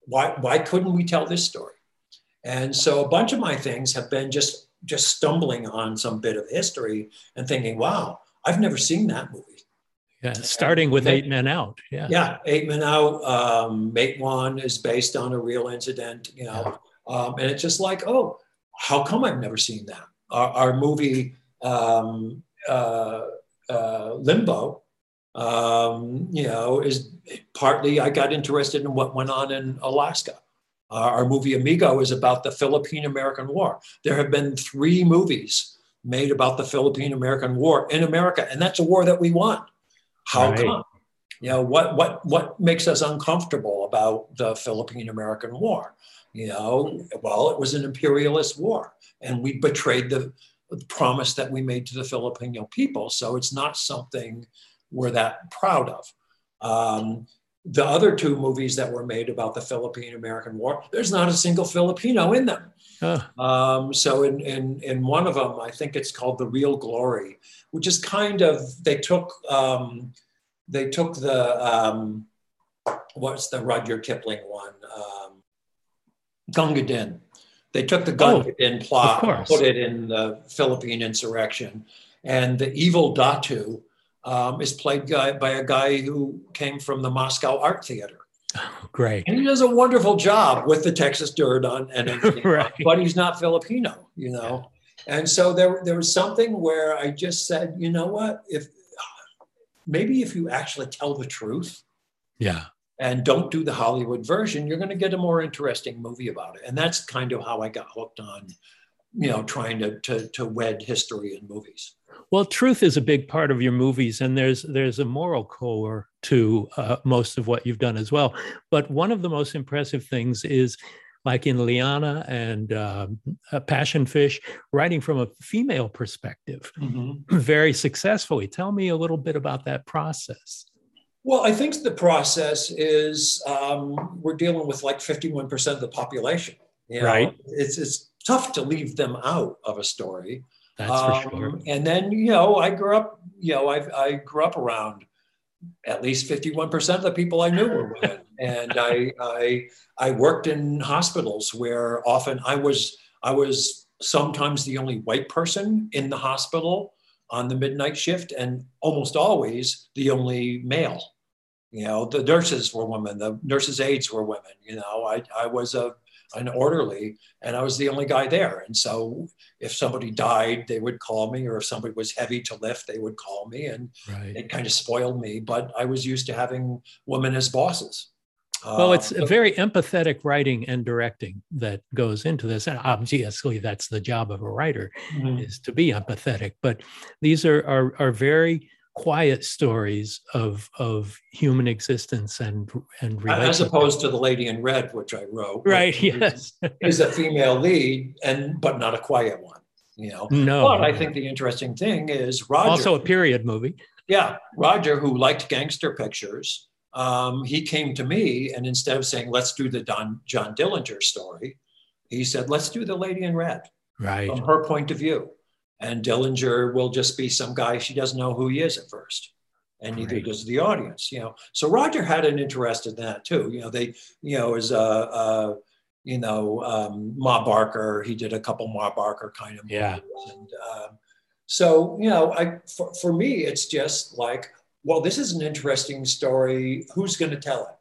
why why couldn't we tell this story? And so a bunch of my things have been just just stumbling on some bit of history and thinking, wow, I've never seen that movie. Yeah, starting with Eight Men Out. Yeah, yeah, Eight Men Out. Um, Matewan is based on a real incident. You know, um, and it's just like, oh, how come I've never seen that? Our, our movie um, uh, uh, limbo, um, you know, is partly I got interested in what went on in Alaska. Uh, our movie Amigo is about the Philippine American War. There have been three movies made about the Philippine American War in America, and that's a war that we won. How right. come? You know, what what what makes us uncomfortable about the Philippine American War? You know, well, it was an imperialist war, and we betrayed the the promise that we made to the Filipino people. So it's not something we're that proud of. Um, the other two movies that were made about the Philippine American War, there's not a single Filipino in them. Huh. Um, so in, in, in one of them, I think it's called The Real Glory, which is kind of, they took, um, they took the, um, what's the Rudyard Kipling one? Um, Gunga Din. They took the gun oh, in plot, put it in the Philippine insurrection, and the evil Datu um, is played by, by a guy who came from the Moscow Art Theater. Oh, great. And he does a wonderful job with the Texas dirt on and everything, right. but he's not Filipino, you know. And so there, there was something where I just said, you know what, if maybe if you actually tell the truth, yeah, and don't do the Hollywood version, you're going to get a more interesting movie about it. And that's kind of how I got hooked on, you know, trying to to, to wed history and movies. Well, truth is a big part of your movies, and there's there's a moral core to uh, most of what you've done as well. But one of the most impressive things is, like in Lianna and uh, Passion Fish, writing from a female perspective, mm-hmm. very successfully. Tell me a little bit about that process. Well, I think the process is um, we're dealing with like 51% of the population. You know? Right. It's, it's tough to leave them out of a story. That's um, for sure. And then, you know, I grew up, you know, I, I grew up around at least 51% of the people I knew were women. and I, I, I worked in hospitals where often I was, I was sometimes the only white person in the hospital on the midnight shift and almost always the only male. You know, the nurses were women, the nurses' aides were women. You know, I, I was a an orderly and I was the only guy there. And so if somebody died, they would call me, or if somebody was heavy to lift, they would call me. And right. it kind of spoiled me. But I was used to having women as bosses. Well, it's uh, very empathetic writing and directing that goes into this. And obviously, that's the job of a writer mm-hmm. is to be empathetic. But these are, are, are very quiet stories of of human existence and and as opposed to the lady in red which i wrote right yes is a female lead and but not a quiet one you know no but i think the interesting thing is roger also a period movie yeah roger who liked gangster pictures um, he came to me and instead of saying let's do the Don, john dillinger story he said let's do the lady in red right from her point of view and Dillinger will just be some guy she doesn't know who he is at first. And neither right. does the audience, you know. So Roger had an interest in that too. You know, they, you know, as a, a you know, um, Ma Barker, he did a couple Ma Barker kind of movies. Yeah. And um, so, you know, I for, for me, it's just like, well, this is an interesting story. Who's going to tell it?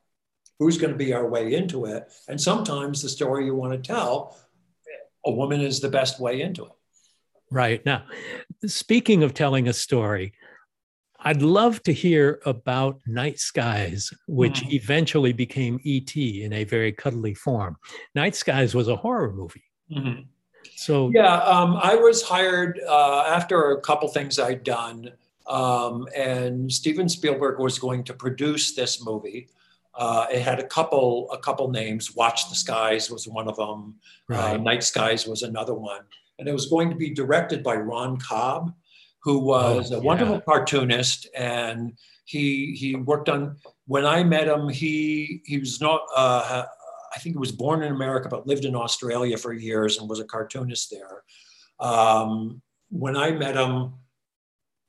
Who's going to be our way into it? And sometimes the story you want to tell, a woman is the best way into it. Right. Now, speaking of telling a story, I'd love to hear about Night Skies, which mm. eventually became E.T. in a very cuddly form. Night Skies was a horror movie. Mm-hmm. So, yeah, um, I was hired uh, after a couple things I'd done, um, and Steven Spielberg was going to produce this movie. Uh, it had a couple a couple names. Watch the Skies was one of them. Uh, right. Uh, Night Skies was another one and it was going to be directed by Ron Cobb, who was oh, a wonderful yeah. cartoonist, and he he worked on. When I met him, he he was not. Uh, I think he was born in America, but lived in Australia for years and was a cartoonist there. Um, when I met him,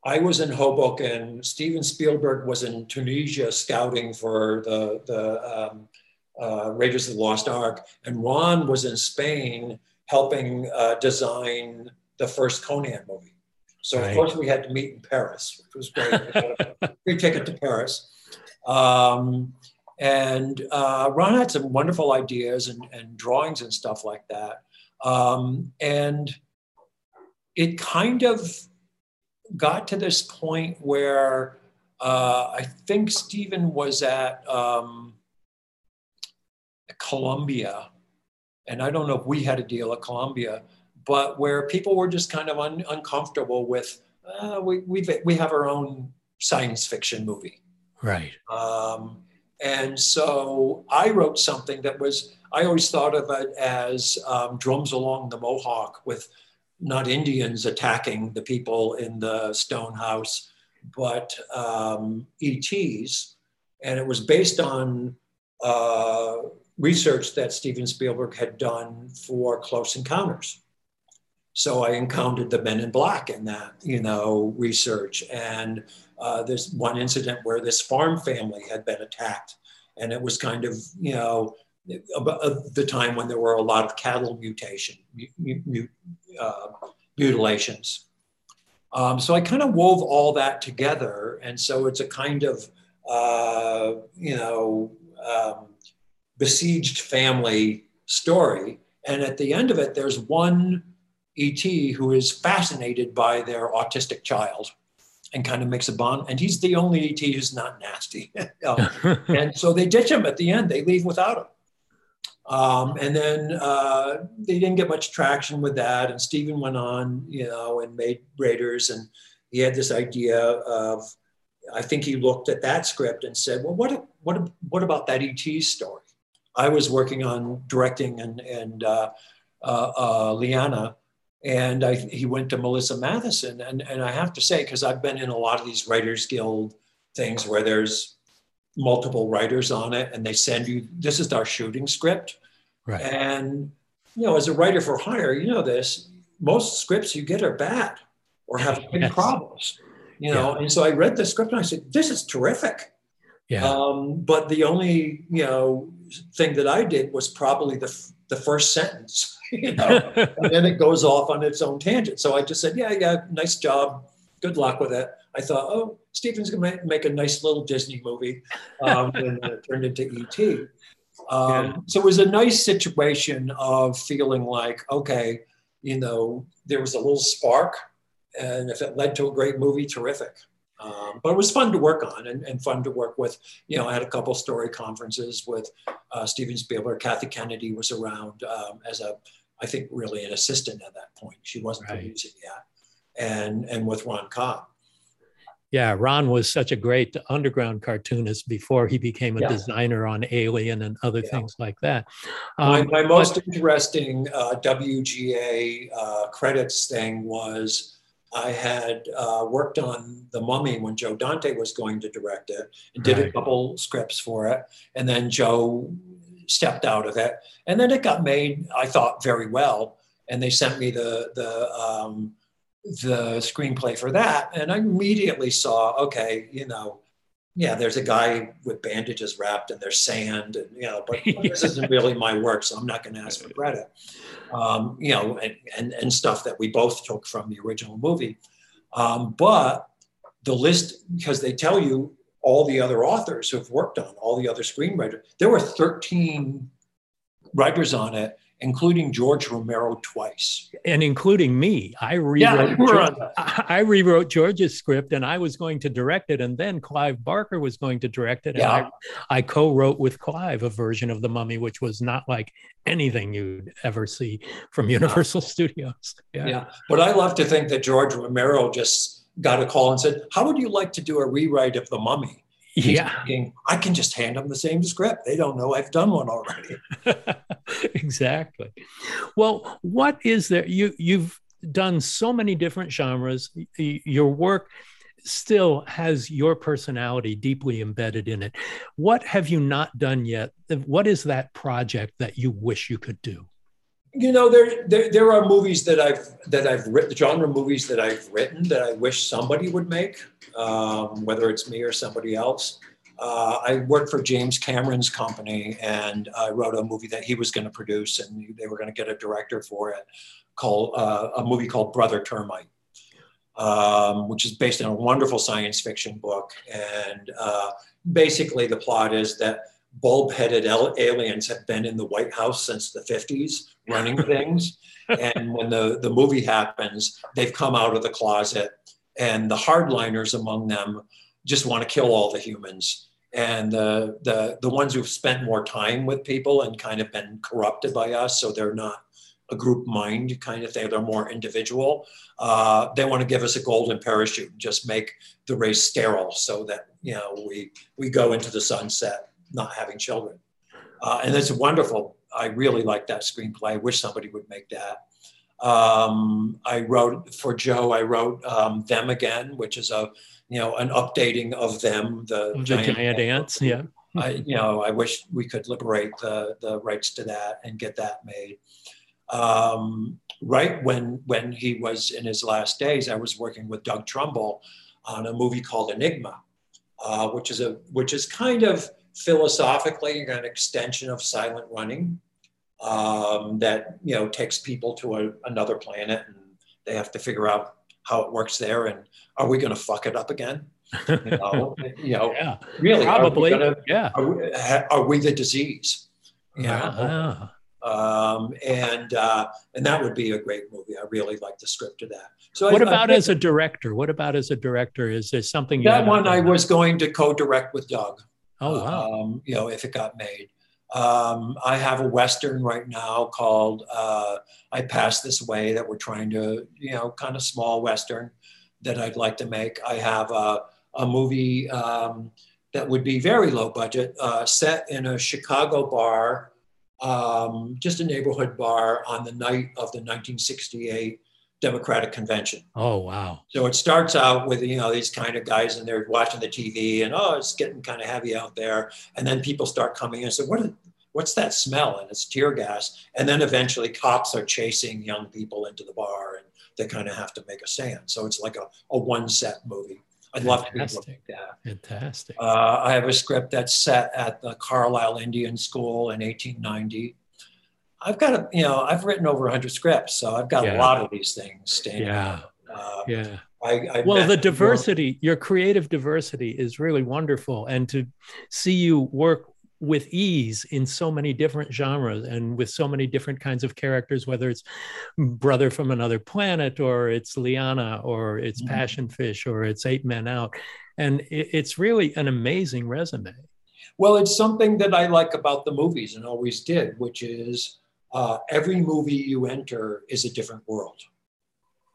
I was in Hoboken. Steven Spielberg was in Tunisia scouting for the the um, uh, Raiders of the Lost Ark, and Ron was in Spain helping uh, design the first Conan movie. So right. of course we had to meet in Paris, which was great. free ticket to Paris. Um, and uh, Ron had some wonderful ideas and, and drawings and stuff like that. Um, and it kind of got to this point where uh, I think Steven was at um, Columbia and I don't know if we had a deal at Columbia, but where people were just kind of un, uncomfortable with, uh, we, we we have our own science fiction movie. Right. Um, and so I wrote something that was, I always thought of it as um, drums along the Mohawk with not Indians attacking the people in the stone house, but um, ETs. And it was based on uh, research that Steven Spielberg had done for Close Encounters. So I encountered the Men in Black in that, you know, research. And uh, there's one incident where this farm family had been attacked, and it was kind of, you know, about the time when there were a lot of cattle mutation, uh, mutilations. Um, so I kind of wove all that together, and so it's a kind of, uh, you know, um, besieged family story. And at the end of it, there's one ET who is fascinated by their autistic child and kind of makes a bond. And he's the only ET who's not nasty. and so they ditch him at the end, they leave without him. Um, and then uh, they didn't get much traction with that. And Steven went on, you know, and made Raiders. And he had this idea of, I think he looked at that script and said, well, what, what, what about that ET story? I was working on directing and, and uh, uh, uh, Lianna, and I, he went to Melissa Mathison. And, and I have to say, because I've been in a lot of these Writers Guild things where there's multiple writers on it, and they send you this is our shooting script. Right. And you know, as a writer for hire, you know this. Most scripts you get are bad or have big yes. problems. You know, yeah. and so I read the script and I said, "This is terrific." Yeah. Um, but the only you know thing that I did was probably the the first sentence, you know, and then it goes off on its own tangent. So I just said, "Yeah, yeah, nice job, good luck with it." I thought, "Oh, Steven's gonna make a nice little Disney movie," um, and it turned into ET. Um, yeah. So it was a nice situation of feeling like, okay, you know, there was a little spark, and if it led to a great movie, terrific. Um, but it was fun to work on and, and, fun to work with. You know, I had a couple story conferences with uh, Steven Spielberg. Kathy Kennedy was around um, as a, I think, really an assistant at that point. She wasn't right. producing yet, and and with Ron Cobb. Yeah, Ron was such a great underground cartoonist before he became a yeah. designer on Alien and other yeah. things like that. Um, my, my, most but, interesting uh, WGA uh, credits thing was I had uh, worked on The Mummy when Joe Dante was going to direct it and did right. a couple scripts for it. And then Joe stepped out of it. And then it got made, I thought, very well. And they sent me the, the, um, the screenplay for that. And I immediately saw, okay, you know, yeah, there's a guy with bandages wrapped and there's sand, and you know, but this isn't really my work, so I'm not going to ask for credit. Um, you know, and, and, and stuff that we both took from the original movie. Um, but the list, because they tell you all the other authors who've worked on all the other screenwriters, there were 13 writers on it, including George Romero twice. And including me. I rewrote, yeah, George, I rewrote George's script and I was going to direct it. And then Clive Barker was going to direct it. And yeah. I, I co wrote with Clive a version of The Mummy, which was not like anything you'd ever see from Universal Studios. Yeah. yeah. But I love to think that George Romero just got a call and said, How would you like to do a rewrite of The Mummy? Yeah. Thinking, I can just hand them the same script. They don't know I've done one already. exactly. Well, what is there? You you've done so many different genres. Your work still has your personality deeply embedded in it. What have you not done yet? What is that project that you wish you could do? You know, there, there, there are movies that I've that I've written, the genre movies that I've written that I wish somebody would make um, whether it's me or somebody else. Uh, I worked for James Cameron's company and I wrote a movie that he was going to produce and they were going to get a director for it called uh, a movie called Brother Termite, um, which is based on a wonderful science fiction book. And uh, basically the plot is that bulb-headed aliens have been in the White House since the 50s running things. and when the, the movie happens, they've come out of the closet and the hardliners among them just want to kill all the humans. And the, the, the ones who've spent more time with people and kind of been corrupted by us, so they're not a group mind kind of thing, they're more individual. Uh, they want to give us a golden parachute, and just make the race sterile so that, you know, we, we go into the sunset not having children. Uh, and it's wonderful. I really like that screenplay. I wish somebody would make that. Um, I wrote for Joe. I wrote um, them again, which is a you know an updating of them. The, the giant, giant ants. Yeah. I you know I wish we could liberate the the rights to that and get that made. Um, right when when he was in his last days, I was working with Doug Trumbull on a movie called Enigma, uh, which is a which is kind of philosophically an extension of Silent Running um, that you know takes people to a, another planet and they have to figure out how it works there and are we going to fuck it up again? You know, you know yeah. really probably. gonna, yeah. are we, are we, the disease? Yeah um, and uh, and that would be a great movie. I really like the script of that. So what I, about I as a director? What about as a director? Is there something that one i was going to co-direct with doug oh wow um, you know if it got made um, I have a Western right now called uh, I Pass This Way that we're trying to, you know, kind of small Western that I'd like to make. I have a, a movie um, that would be very low budget, uh, set in a Chicago bar, um, just a neighborhood bar on the night of the 1968 Democratic Convention. Oh wow! So it starts out with you know these kind of guys and they're watching the TV and oh it's getting kind of heavy out there, and then people start coming in and say what is, what's that smell? And it's tear gas, and then eventually cops are chasing young people into the bar and they kind of have to make a stand. So it's like a, a one set movie. I'd love to be able to make that. Fantastic. Uh, I have a script that's set at the Carlisle Indian School in 1890. I've got a, you know, I've written over 100 scripts, so I've got yeah. a lot of these things standing yeah. Uh, yeah. I, I well, the diversity, your creative diversity is really wonderful. And to see you work with ease in so many different genres and with so many different kinds of characters, whether it's Brother from Another Planet or it's Lianna or it's mm-hmm. Passion Fish or it's Eight Men Out. And it, it's really an amazing resume. Well, it's something that I like about the movies and always did, which is uh, every movie you enter is a different world.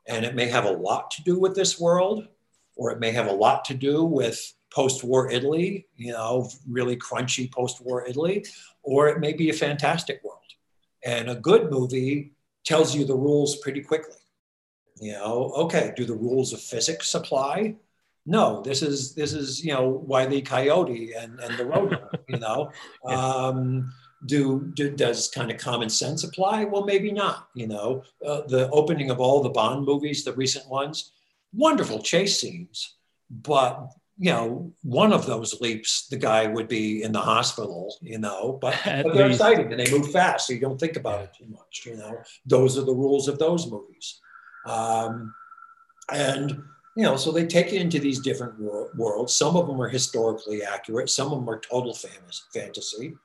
And it may have a lot to do with this world, or it may have a lot to do with post-war Italy, you know, really crunchy post-war Italy, or it may be a fantastic world. And a good movie tells you the rules pretty quickly. You know, okay, do the rules of physics apply? No, this is this is you know Wiley Coyote and and the Roadrunner. you know, yeah. um, do, do, does kind of common sense apply? Well, maybe not. You know, uh, the opening of all the Bond movies, the recent ones, wonderful chase scenes, but you know, one of those leaps, the guy would be in the hospital, you know, but, but they're exciting and they move fast. So you don't think about it too much, you know, those are the rules of those movies. Um, and, you know, so they take you into these different wor- worlds. Some of them are historically accurate. Some of them are total famous fantasy.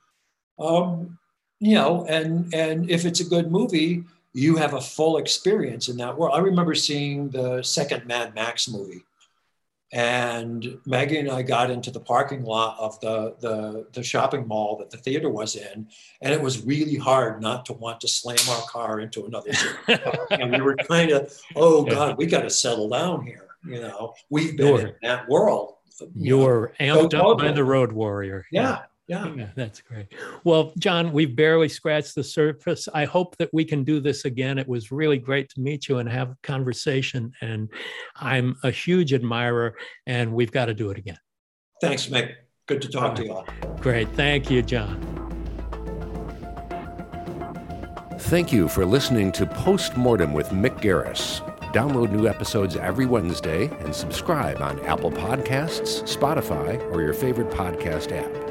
Um, you know, and, and if it's a good movie, you have a full experience in that world. I remember seeing the second Mad Max movie and Maggie and I got into the parking lot of the, the, the shopping mall that the theater was in, and it was really hard not to want to slam our car into another car. and we were kind of, oh God, we got to settle down here. You know, we've been you're, in that world. You are amped so up by the road warrior. Yeah. Yeah. Yeah. That's great. Well, John, we've barely scratched the surface. I hope that we can do this again. It was really great to meet you and have a conversation. And I'm a huge admirer, and we've got to do it again. Thanks, Mick. Good to talk to you all. Great. Thank you, John. Thank you for listening to Postmortem with Mick Garris. Download new episodes every Wednesday and subscribe on Apple Podcasts, Spotify, or your favorite podcast app.